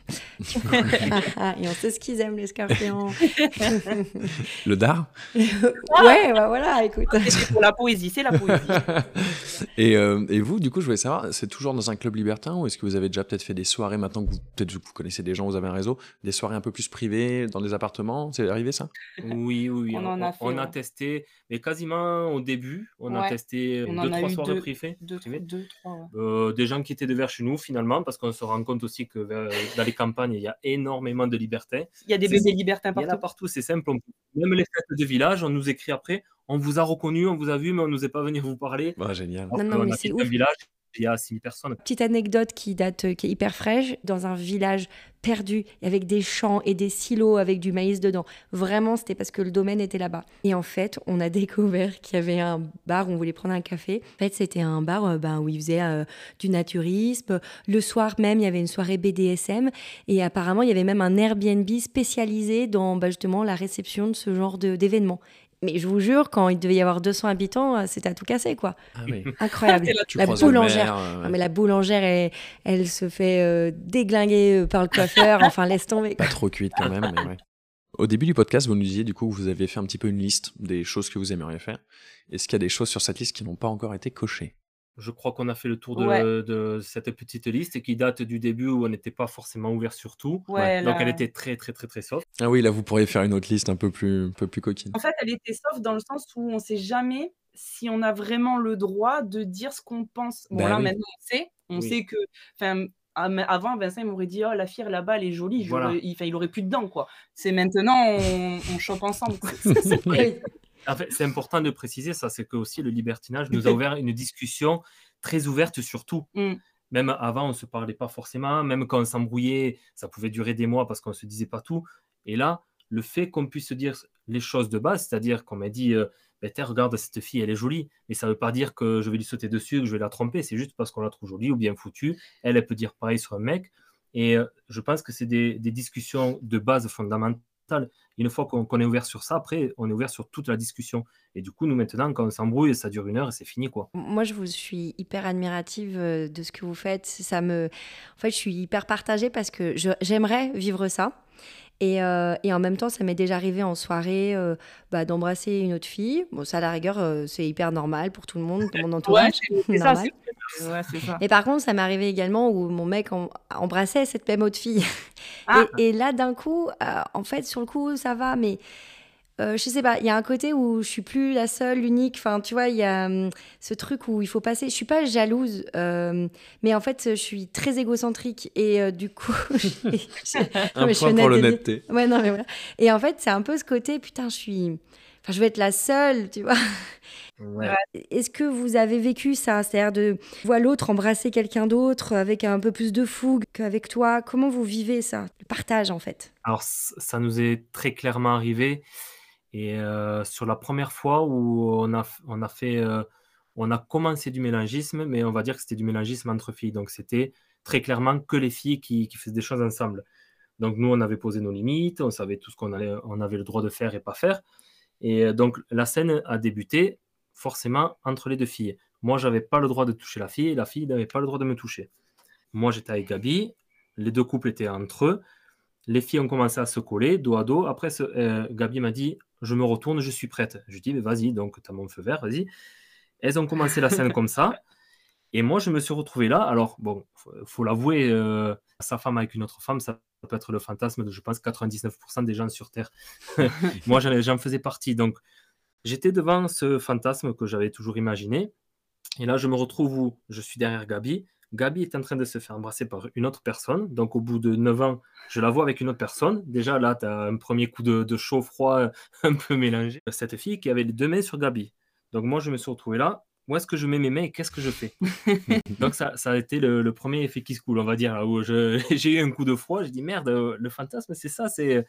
Ah, ah, et on sait ce qu'ils aiment, les scorpions. Le dard? Ouais, bah voilà, écoute. c'est pour la poésie, c'est la poésie. et, euh, et vous, du coup, je voulais savoir, c'est toujours dans un club libertin ou est-ce que vous avez déjà peut-être fait des soirées maintenant que vous, peut-être que vous connaissez des gens, vous avez un réseau, des soirées un peu plus privées dans des appartements? C'est arrivé ça? Oui, oui, oui. On en a fait, on a ouais. testé, mais quasiment au début, on a testé On deux, trois soirées deux. privées. Deux, privées. deux, trois. ouais. Euh, des gens qui étaient de vers chez nous finalement, parce qu'on se rend compte aussi que vers- dans les campagnes, il y a énormément de liberté. Il y a des bébés libertins Il y en a partout. partout, c'est simple. Même les fêtes de village, on nous écrit après, on vous a reconnu, on vous a vu, mais on nous est pas venu vous parler. Génial. Non, non, mais a c'est ouf. village, il y a 6000 personnes. Petite anecdote qui date, euh, qui est hyper fraîche, dans un village perdu, avec des champs et des silos avec du maïs dedans. Vraiment, c'était parce que le domaine était là-bas. Et en fait, on a découvert qu'il y avait un bar où on voulait prendre un café. En fait, c'était un bar euh, ben, où ils faisaient euh, du naturisme. Le soir même, il y avait une soirée BDSM. Et apparemment, il y avait même un Airbnb spécialisé dans ben, justement la réception de ce genre d'événements. Mais je vous jure, quand il devait y avoir 200 habitants, euh, c'était à tout casser, quoi. Ah oui. Incroyable. C'est là- Tu la boulangère. euh, Ah, mais la boulangère, elle, elle se fait euh, déglinguer par le coiffeur. enfin, laisse tomber. Pas trop cuite quand même, mais ouais. Au début du podcast, vous nous disiez du coup que vous aviez fait un petit peu une liste des choses que vous aimeriez faire. Est-ce qu'il y a des choses sur cette liste qui n'ont pas encore été cochées? Je crois qu'on a fait le tour de, Ouais. de cette petite liste qui date du début où on n'était pas forcément ouvert sur tout. Ouais, Donc là- elle était très très très très soft. Ah oui, là vous pourriez faire une autre liste un peu plus, un peu plus coquine. En fait, elle était soft dans le sens où on sait jamais si on a vraiment le droit de dire ce qu'on pense. Bon, Bah là, oui. maintenant, on sait. On Oui. sait que. Enfin, avant, Vincent, il m'aurait dit Oh, la fille là-bas, elle est jolie. Voilà. Il, il aurait plus de dents, quoi. C'est maintenant, on, on chope ensemble. En fait, c'est important de préciser ça, c'est que aussi le libertinage nous a ouvert une discussion très ouverte sur tout. Mm. Même avant, on se parlait pas forcément, même quand on s'embrouillait, ça pouvait durer des mois parce qu'on se disait pas tout. Et là, le fait qu'on puisse se dire les choses de base, c'est-à-dire qu'on m'a dit, euh, Ben, regarde cette fille, elle est jolie, mais ça veut pas dire que je vais lui sauter dessus, que je vais la tromper, c'est juste parce qu'on la trouve jolie ou bien foutue. Elle, elle peut dire pareil sur un mec. Et euh, je pense que c'est des, des discussions de base fondamentales Une fois qu'on est ouvert sur ça, après, on est ouvert sur toute la discussion. Et du coup, nous, maintenant, quand on s'embrouille, ça dure une heure et c'est fini, quoi. Moi, je vous suis hyper admirative euh, de ce que vous faites. Ça me... En fait, je suis hyper partagée parce que j'aimerais vivre ça. Euh, et, en même temps, ça m'est déjà arrivé en soirée euh, bah, d'embrasser une autre fille. Bon, ça, à la rigueur, euh, c'est hyper normal pour tout le monde, pour mon entourage. Ouais, ça, Et par contre, ça m'est arrivé également où mon mec embrassait cette même autre fille. Ah. Et, et, là, d'un coup, en fait, sur le coup, ça va, mais euh, je sais pas, il y a un côté où je suis plus la seule, l'unique. Enfin, tu vois, il y a hum, ce truc où il faut passer. Je suis pas jalouse, euh, mais en fait, je suis très égocentrique et euh, du coup, un point pour l'honnêteté. Ouais, non, mais voilà. Et en fait, c'est un peu ce côté, putain, je suis. Enfin, je vais être la seule, tu vois. Est-ce que vous avez vécu ça? C'est-à-dire de voir l'autre embrasser quelqu'un d'autre avec un peu plus de fougue qu'avec toi? Comment vous vivez ça? Le partage, en fait. Alors, ça nous est très clairement arrivé. Et euh, sur la première fois où on a, on a fait, euh, on a commencé du mélangisme, mais on va dire que c'était du mélangisme entre filles. Donc c'était très clairement que les filles qui, qui, faisaient des choses ensemble. Donc nous, on avait posé nos limites, on savait tout ce qu'on allait, on avait le droit de faire et pas faire. Et euh, donc la scène a débuté forcément entre les deux filles. Moi, j'avais pas le droit de toucher la fille, la fille n'avait pas le droit de me toucher. Moi, j'étais avec Gabi, les deux couples étaient entre eux. Les filles ont commencé à se coller dos à dos. Après, Gabi m'a dit je me retourne, je suis prête. Je dis, mais vas-y, donc tu as mon feu vert, vas-y. Elles ont commencé la scène comme ça. Et moi, je me suis retrouvé là. Alors, bon, faut, faut l'avouer, euh, sa femme avec une autre femme, ça peut être le fantasme de, je pense, 99% des gens sur Terre. moi, j'en faisais partie. Donc, j'étais devant ce fantasme que j'avais toujours imaginé. Et là, je me retrouve où je suis derrière Gabi. Gabi est en train de se faire embrasser par une autre personne. Donc, au bout de 9 ans, je la vois avec une autre personne. Déjà, là, tu as un premier coup de, chaud-froid un peu mélangé. Cette fille qui avait les deux mains sur Gabi. Donc, moi, je me suis retrouvé là. Où est-ce que je mets mes mains et qu'est-ce que je fais? Donc, ça, ça, a été le, premier effet qui se coule, on va dire, où j'ai eu un coup de froid. J'ai dit, merde, le fantasme, c'est ça, c'est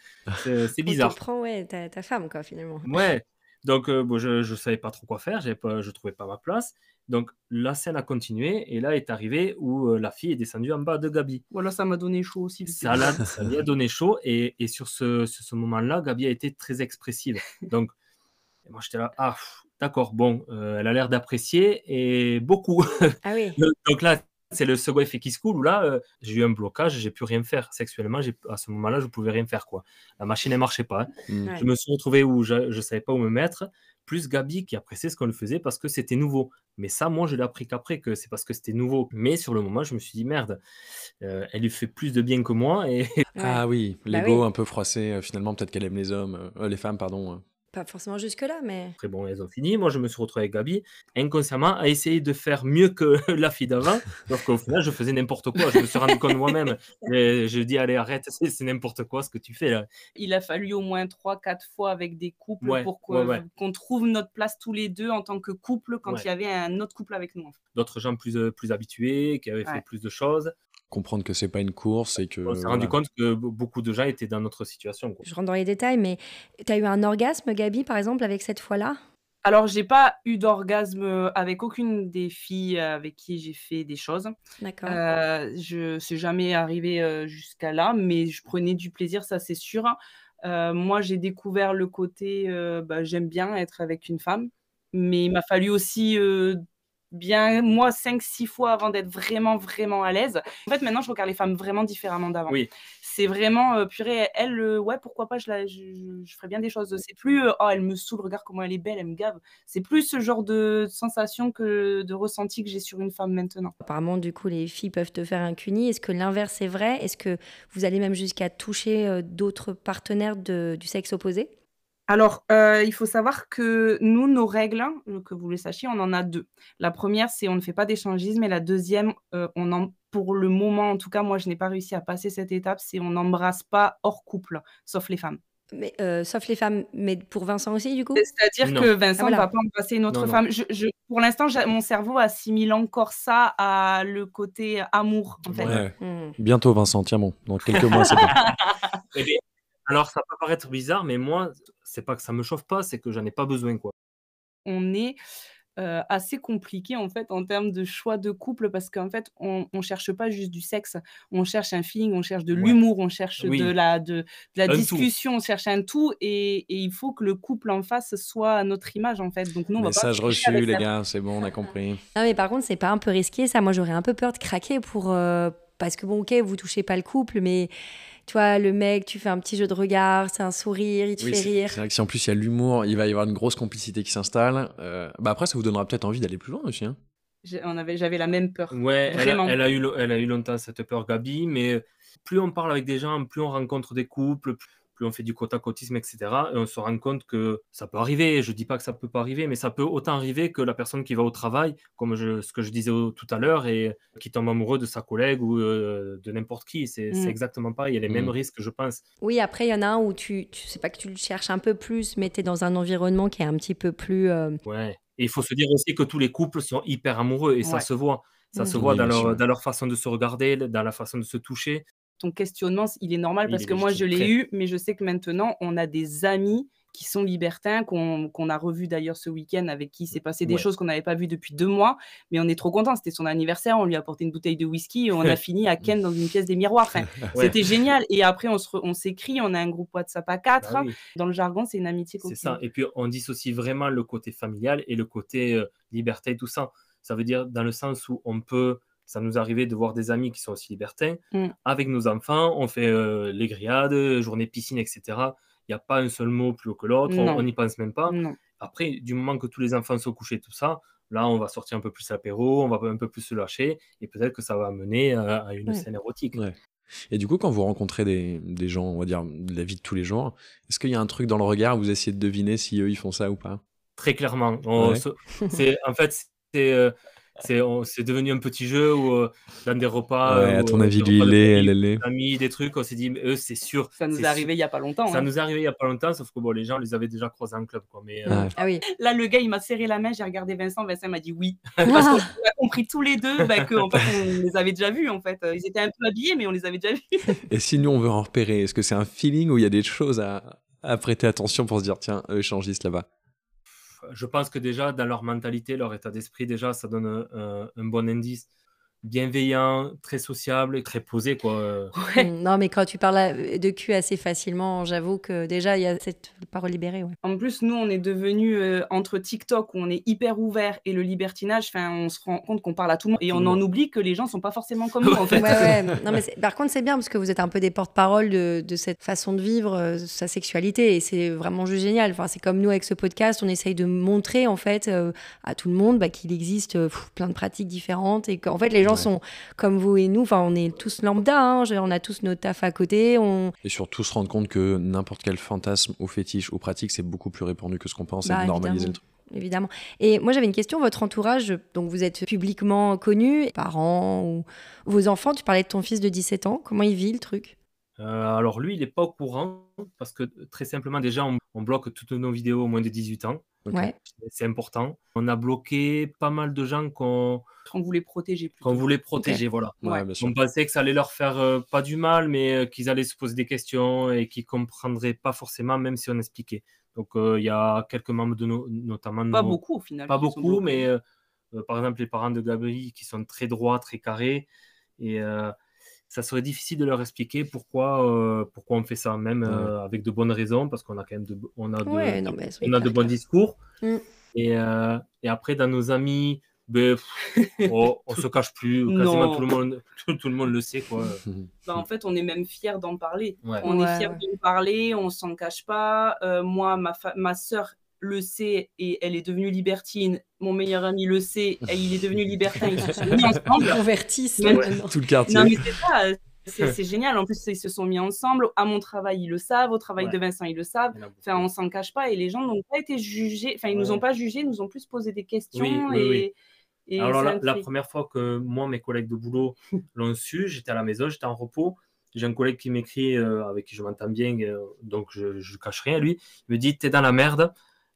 bizarre. Tu prends, ouais, ta, ta, femme, quoi, finalement. Ouais. Donc, euh, bon, je ne savais pas trop quoi faire, pas, je ne trouvais pas ma place. Donc la scène a continué et là est arrivé où euh, la fille est descendue en bas de Gabi. Voilà, ça m'a donné chaud aussi. Ça, ça lui a donné chaud et, et sur ce, ce moment-là, Gabi a été très expressive. Donc moi j'étais là, ah d'accord, bon, euh, elle a l'air d'apprécier et beaucoup. Ah oui. Donc là, c'est le second effet qui se coule où là, euh, j'ai eu un blocage, j'ai pu rien faire sexuellement. À ce moment-là, je pouvais rien faire quoi. La machine ne marchait pas. Hein. Mm. Je me suis retrouvé où je ne savais pas où me mettre plus Gabi qui appréciait ce qu'on le faisait parce que c'était nouveau. Mais ça, moi, je l'ai appris qu'après, que c'est parce que c'était nouveau. Mais sur le moment, je me suis dit, merde, euh, elle lui fait plus de bien que moi. Et... Ah oui, bah l'ego un peu froissé, euh, finalement, peut-être qu'elle aime les hommes, euh, les femmes, pardon. Pas forcément jusque-là, mais. Après, bon, elles ont fini. Moi, je me suis retrouvé avec Gabi, inconsciemment, à essayer de faire mieux que la fille d'avant. Donc, qu'au final, je faisais n'importe quoi. Je me suis rendu compte moi-même. Je dis, allez, arrête, c'est n'importe quoi ce que tu fais là. Il a fallu au moins 3-4 fois avec des couples pour qu'on trouve notre place tous les deux en tant que couple quand il y avait un autre couple avec nous. D'autres gens plus, euh, plus habitués, qui avaient fait plus de choses comprendre que c'est pas une course et que. On s'est rendu compte que beaucoup de gens étaient dans notre situation. Je rentre dans les détails, mais tu as eu un orgasme, Gabi, par exemple, avec cette fois-là? Alors, j'ai pas eu d'orgasme avec aucune des filles avec qui j'ai fait des choses. D'accord. Euh, je suis jamais arrivé euh, jusqu'à là, mais je prenais du plaisir, ça c'est sûr. Euh, moi, j'ai découvert le côté, euh, bah, j'aime bien être avec une femme, mais il m'a fallu aussi bien, moi, 5-6 fois avant d'être vraiment, vraiment à l'aise. En fait, maintenant, je regarde les femmes vraiment différemment d'avant. Oui. C'est vraiment, euh, purée, elle, euh, ouais, pourquoi pas, je, la, je, ferais bien des choses. C'est plus, euh, oh, elle me saoule, regarde comment elle est belle, elle me gave. C'est plus ce genre de sensation que de ressenti que j'ai sur une femme maintenant. Apparemment, du coup, les filles peuvent te faire un cuni. Est-ce que l'inverse est vrai? Est-ce que vous allez même jusqu'à toucher d'autres partenaires de, du sexe opposé? Alors, euh, il faut savoir que nous, nos règles, euh, que vous le sachiez, on en a deux. La première, c'est on ne fait pas d'échangisme et la deuxième, euh, on en pour le moment, en tout cas, moi, je n'ai pas réussi à passer cette étape, c'est on n'embrasse pas hors couple, sauf les femmes. Mais, sauf les femmes, mais pour Vincent aussi, du coup? C'est-à-dire que Vincent ne ah, va pas embrasser une autre femme. Je pour l'instant, mon cerveau assimile encore ça à le côté amour, en fait. Mmh. Bientôt Vincent, tiens bon, dans quelques mois, c'est bon. Alors ça peut paraître bizarre, mais moi, c'est pas que ça me chauffe pas, c'est que j'en ai pas besoin, quoi. On est euh, assez compliqué en fait en termes de choix de couple parce qu'en fait on, on cherche pas juste du sexe, on cherche un feeling, on cherche de Ouais. l'humour, on cherche Oui. de la de, de la Un tout. discussion, on cherche un tout et, et il faut que le couple en face soit à notre image en fait. Donc nous on va pas Message reçu, les gars, c'est bon, on a compris. Non, mais par contre, c'est pas un peu risqué, ça. Moi, j'aurais un peu peur de craquer pour. euh, parce que, bon, ok, vous touchez pas le couple, mais tu vois, le mec, tu fais un petit jeu de regard, c'est un sourire, il te Oui, fait rire. c'est vrai que si en plus il y a l'humour, il va y avoir une grosse complicité qui s'installe. euh, bah après, ça vous donnera peut-être envie d'aller plus loin aussi. Hein. J'ai- on avait- J'avais la même peur. Ouais, elle a, Vraiment. elle a eu, elle a eu longtemps cette peur, Gabi, mais plus on parle avec des gens, plus on rencontre des couples, plus plus on fait du côte à côtisme, etc. Et on se rend compte que ça peut arriver. Je dis pas que ça peut pas arriver, mais ça peut autant arriver que la personne qui va au travail, comme je- ce que je disais au- tout à l'heure, et qui tombe amoureux de sa collègue ou euh, de n'importe qui. C'est Mm. exactement pareil. Il y a les Mm. mêmes risques, je pense. Oui, après, il y en a un où tu, tu sais pas que tu le cherches un peu plus, mais tu es dans un environnement qui est un petit peu plus. euh, Ouais. Et il faut se dire aussi que tous les couples sont hyper amoureux et ça se voit. Ça Mm. se voit Oui, dans bien sûr. leur, dans leur façon de se regarder, dans la façon de se toucher. Ton questionnement, il est normal parce que moi, je l'ai eu, mais je sais que maintenant, on a des amis qui sont libertins, qu'on a revus d'ailleurs ce week-end, avec qui s'est passé des Ouais. choses qu'on n'avait pas vues depuis deux mois, mais on est trop contents. C'était son anniversaire, on lui a apporté une bouteille de whisky et on a fini à Ken dans une pièce des miroirs. Enfin, Ouais. C'était génial. Et après, on re- on s'écrit, on a un groupe WhatsApp à quatre. Bah oui. Dans le jargon, c'est une amitié C'est ça. Et puis, on dissocie vraiment le côté familial et le côté euh, liberté, tout ça. Ça veut dire dans le sens où on peut, ça nous arrivait de voir des amis qui sont aussi libertins. Mm. Avec nos enfants, on fait euh, les grillades, journée piscine, etc. Il n'y a pas un seul mot plus haut que l'autre. On Non. on n'y pense même pas. Non. Après, du moment que tous les enfants sont couchés, tout ça, là, on va sortir un peu plus l'apéro, on va un peu plus se lâcher. Et peut-être que ça va mener à, à une Ouais. scène érotique. Ouais. Et du coup, quand vous rencontrez des, des gens, on va dire, de la vie de tous les jours, est-ce qu'il y a un truc dans le regard où vous essayez de deviner si eux ils font ça ou pas? Très clairement. On Ouais. se- c'est, en fait, c'est, euh, c'est, on- c'est devenu un petit jeu où, euh, dans des repas. Ouais, à ton euh, avis, des lui repas il de est, famille, elle elle est? des amis, des trucs, on s'est dit, mais eux, c'est sûr. Ça nous est arrivé il n'y a pas longtemps. Ça hein. nous est arrivé il n'y a pas longtemps, sauf que bon, les gens les avaient déjà croisés en club. Quoi, mais, euh. Ah oui. Là, le gars, il m'a serré la main, j'ai regardé Vincent, Vincent m'a dit oui. Parce qu'on a compris tous les deux bah, qu'en fait, on les avait déjà vus. En fait. Ils étaient un peu habillés, mais on les avait déjà vus. Et si nous on veut en repérer, est-ce que c'est un feeling où il y a des choses à, à prêter attention pour se dire tiens, eux échangistes là-bas? Je pense que déjà, dans leur mentalité, leur état d'esprit, déjà, ça donne un, bon indice. Bienveillant, très sociable et très posé. Quoi. Ouais. Mm, Non, mais quand tu parles de cul assez facilement, j'avoue que déjà, il y a cette parole libérée. Ouais. En plus, nous, on est devenus euh, entre TikTok où on est hyper ouvert et le libertinage, enfin, on se rend compte qu'on parle à tout le monde et on en oublie que les gens sont pas forcément comme nous en fait. Ouais, ouais. Non, mais c'est- par contre, c'est bien parce que vous êtes un peu des porte-parole de, de cette façon de vivre euh, sa sexualité et c'est vraiment juste génial. Enfin, c'est comme nous avec ce podcast, on essaye de montrer en fait euh, à tout le monde bah, qu'il existe euh, pff, plein de pratiques différentes et qu'en fait les gens Ouais. sont comme vous et nous. Enfin, on est tous lambda, hein, on a tous nos taf à côté. On... Et surtout se rendre compte que n'importe quel fantasme ou fétiche ou pratique, c'est beaucoup plus répandu que ce qu'on pense et Bah, de normaliser le truc. Évidemment. Et moi, j'avais une question. Votre entourage, donc vous êtes publiquement connu, parents ou vos enfants, tu parlais de ton fils de 17 ans. Comment il vit le truc? Euh, alors lui, il n'est pas au courant parce que très simplement, déjà, on, on bloque toutes nos vidéos au moins de 18 ans. Ouais. C'est important. On a bloqué pas mal de gens qu'on On voulait protéger qu'on voulait protéger. Voilà. Ouais. On pensait que ça allait leur faire euh, pas du mal, mais euh, qu'ils allaient se poser des questions et qu'ils comprendraient pas forcément, même si on expliquait. Donc euh, il y a quelques membres de nos, notamment Pas nos- beaucoup au final. pas beaucoup, mais euh, euh, par exemple les parents de Gabriel qui sont très droits, très carrés, et euh, ça serait difficile de leur expliquer pourquoi, euh, pourquoi on fait ça, même euh, avec de bonnes raisons, parce qu'on a quand même de, on a de, Ouais, non, mais on a de bons discours. Mm. Et, euh, et après, dans nos amis, ben, pff, oh, on se cache plus. Quasiment Non. tout le, monde, tout, tout le monde le sait. Quoi. Bah, en fait, on est même fiers d'en parler. Ouais. On Ouais, est fiers de parler, on s'en cache pas. Euh, moi, ma, fa- ma sœur le sait et elle est devenue libertine. Mon meilleur ami le sait et il est devenu libertin. Ils se sont mis ensemble. Convertissent. Tout le quartier. Non, mais c'est ça. C'est c'est génial. En plus, ils se sont mis ensemble. À mon travail, ils le savent. Au travail Ouais. de Vincent, ils le savent. Enfin, on s'en cache pas et les gens n'ont pas été jugés. Enfin, ils nous Ouais. ont pas jugés, ils nous ont plus posé des questions. Oui, oui, et, oui. et Alors la, première fois que moi, mes collègues de boulot l'ont su, j'étais à la maison, j'étais en repos. J'ai un collègue qui m'écrit, euh, avec qui je m'entends bien, euh, donc je ne cache rien. Lui, il me dit, t'es dans la merde.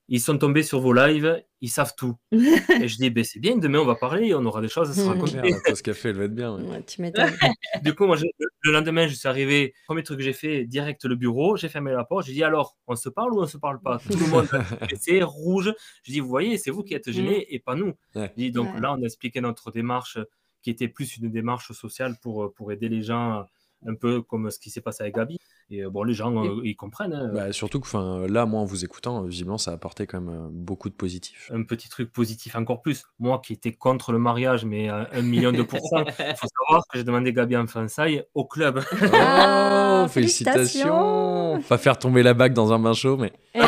Ils sont tombés sur vos lives, ils savent tout. et je dis, ben, c'est bien, demain on va parler, on aura des choses à se raconter. La pause café, elle va être bien. ouais. Ouais, tu m'étonnes. du coup, moi, je- le lendemain, je suis arrivé, premier truc que j'ai fait, direct le bureau, j'ai fermé la porte, j'ai dit, alors, on se parle ou on se parle pas? Tout le monde c'est rouge. Je dis, vous voyez, c'est vous qui êtes gênés et pas nous. Ouais. Je dis, donc Ouais. là, on a expliqué notre démarche qui était plus une démarche sociale pour, pour aider les gens, un peu comme ce qui s'est passé avec Gabi. Et euh, bon, les gens, euh, ils comprennent. hein. Bah, surtout que enfin, là, moi, en vous écoutant, euh, visiblement, ça a apporté quand même beaucoup de positifs. un petit truc positif encore plus. Moi qui étais contre le mariage, mais à un million de pourcents, il faut savoir que j'ai demandé Gabi en fiançailles au club. Ah, Oh, félicitations Pas faire tomber la bague dans un bain chaud, mais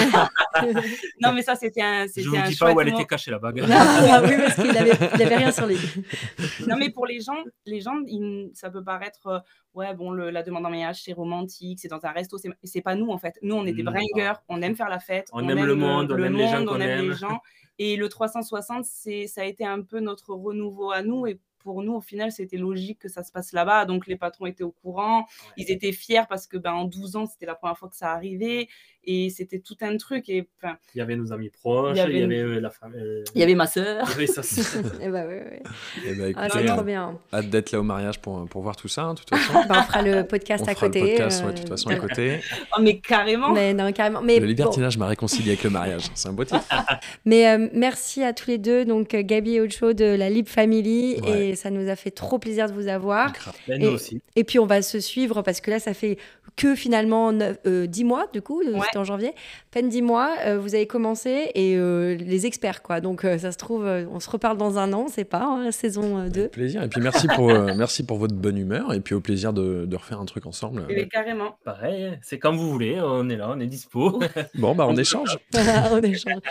Non, mais ça, c'était un, Je vous un dis pas où elle moment. était cachée la bague. Ah oui, parce qu'il avait, il avait rien sur les. Non, mais pour les gens, les gens, ils- ça peut paraître, euh, ouais, bon, le- la demande en mariage, c'est romantique, c'est dans un resto, c'est c'est pas nous en fait. Nous, on est des Non. on aime faire la fête, On aime le monde, on aime les gens on aime les gens. Et le 360, c'est, ça a été un peu notre renouveau à nous. Et pour nous, au final, c'était logique que ça se passe là-bas. Donc, les patrons étaient au courant. Ils étaient fiers parce que, ben, en 12 ans, c'était la première fois que ça arrivait. Et c'était tout un truc. Et Il y avait nos amis proches, Il il y avait euh, la famille. euh, il y avait ma sœur. il y avait ça, c'est- Eh bah, ouais, ouais. eh ben, Ah, écoutez, c'est euh, trop bien. hâte d'être là au mariage pour, pour voir tout ça, hein, de toute façon. Bah, on fera le podcast On à fera côté. le podcast, euh, ouais, de toute façon, à côté. Oh, mais carrément. Mais non, carrément. Mais Le bon, libertinage m'a réconcilié avec le mariage. C'est un beau titre. Mais euh, merci à tous les deux, donc Gabi et Ocho de la Lib Family, Ouais. et ça nous a fait trop plaisir de vous avoir. Ben, Et- aussi. Et puis on va se suivre parce que là, ça fait que finalement 10 mois, du coup, euh, Ouais. c'était en janvier, peine 10 mois, euh, vous avez commencé et euh, les experts, quoi. Donc euh, ça se trouve, euh, on se reparle dans un an, c'est pas, hein, saison 2. Avec plaisir. Et puis merci pour, euh, merci pour votre bonne humeur. Et puis au plaisir de, de refaire un truc ensemble. Mais carrément. Pareil, c'est quand vous voulez, on est là, on est dispo. Bon, bah on échange. on échange.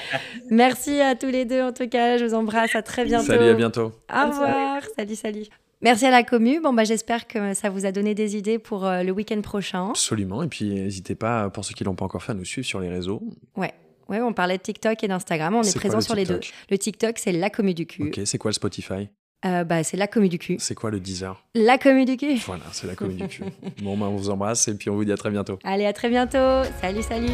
Merci à tous les deux, en tout cas, je vous embrasse, à très bientôt. Salut, à bientôt. Au revoir. Salut, salut. Merci à la commu. Bon, bah, j'espère que ça vous a donné des idées pour euh, le week-end prochain. Absolument. Et puis n'hésitez pas, pour ceux qui l'ont pas encore fait, à nous suivre sur les réseaux. Ouais. Ouais, on parlait de TikTok et d'Instagram. On est, quoi, présent sur les deux. Le TikTok, c'est la commu du cul. Ok, c'est quoi le Spotify? Euh, bah, c'est la commu du cul. C'est quoi le Deezer? La commu du cul. Voilà, c'est la commune du cul. Bon, bah on vous embrasse et puis on vous dit à très bientôt. Allez, à très bientôt. Salut, salut.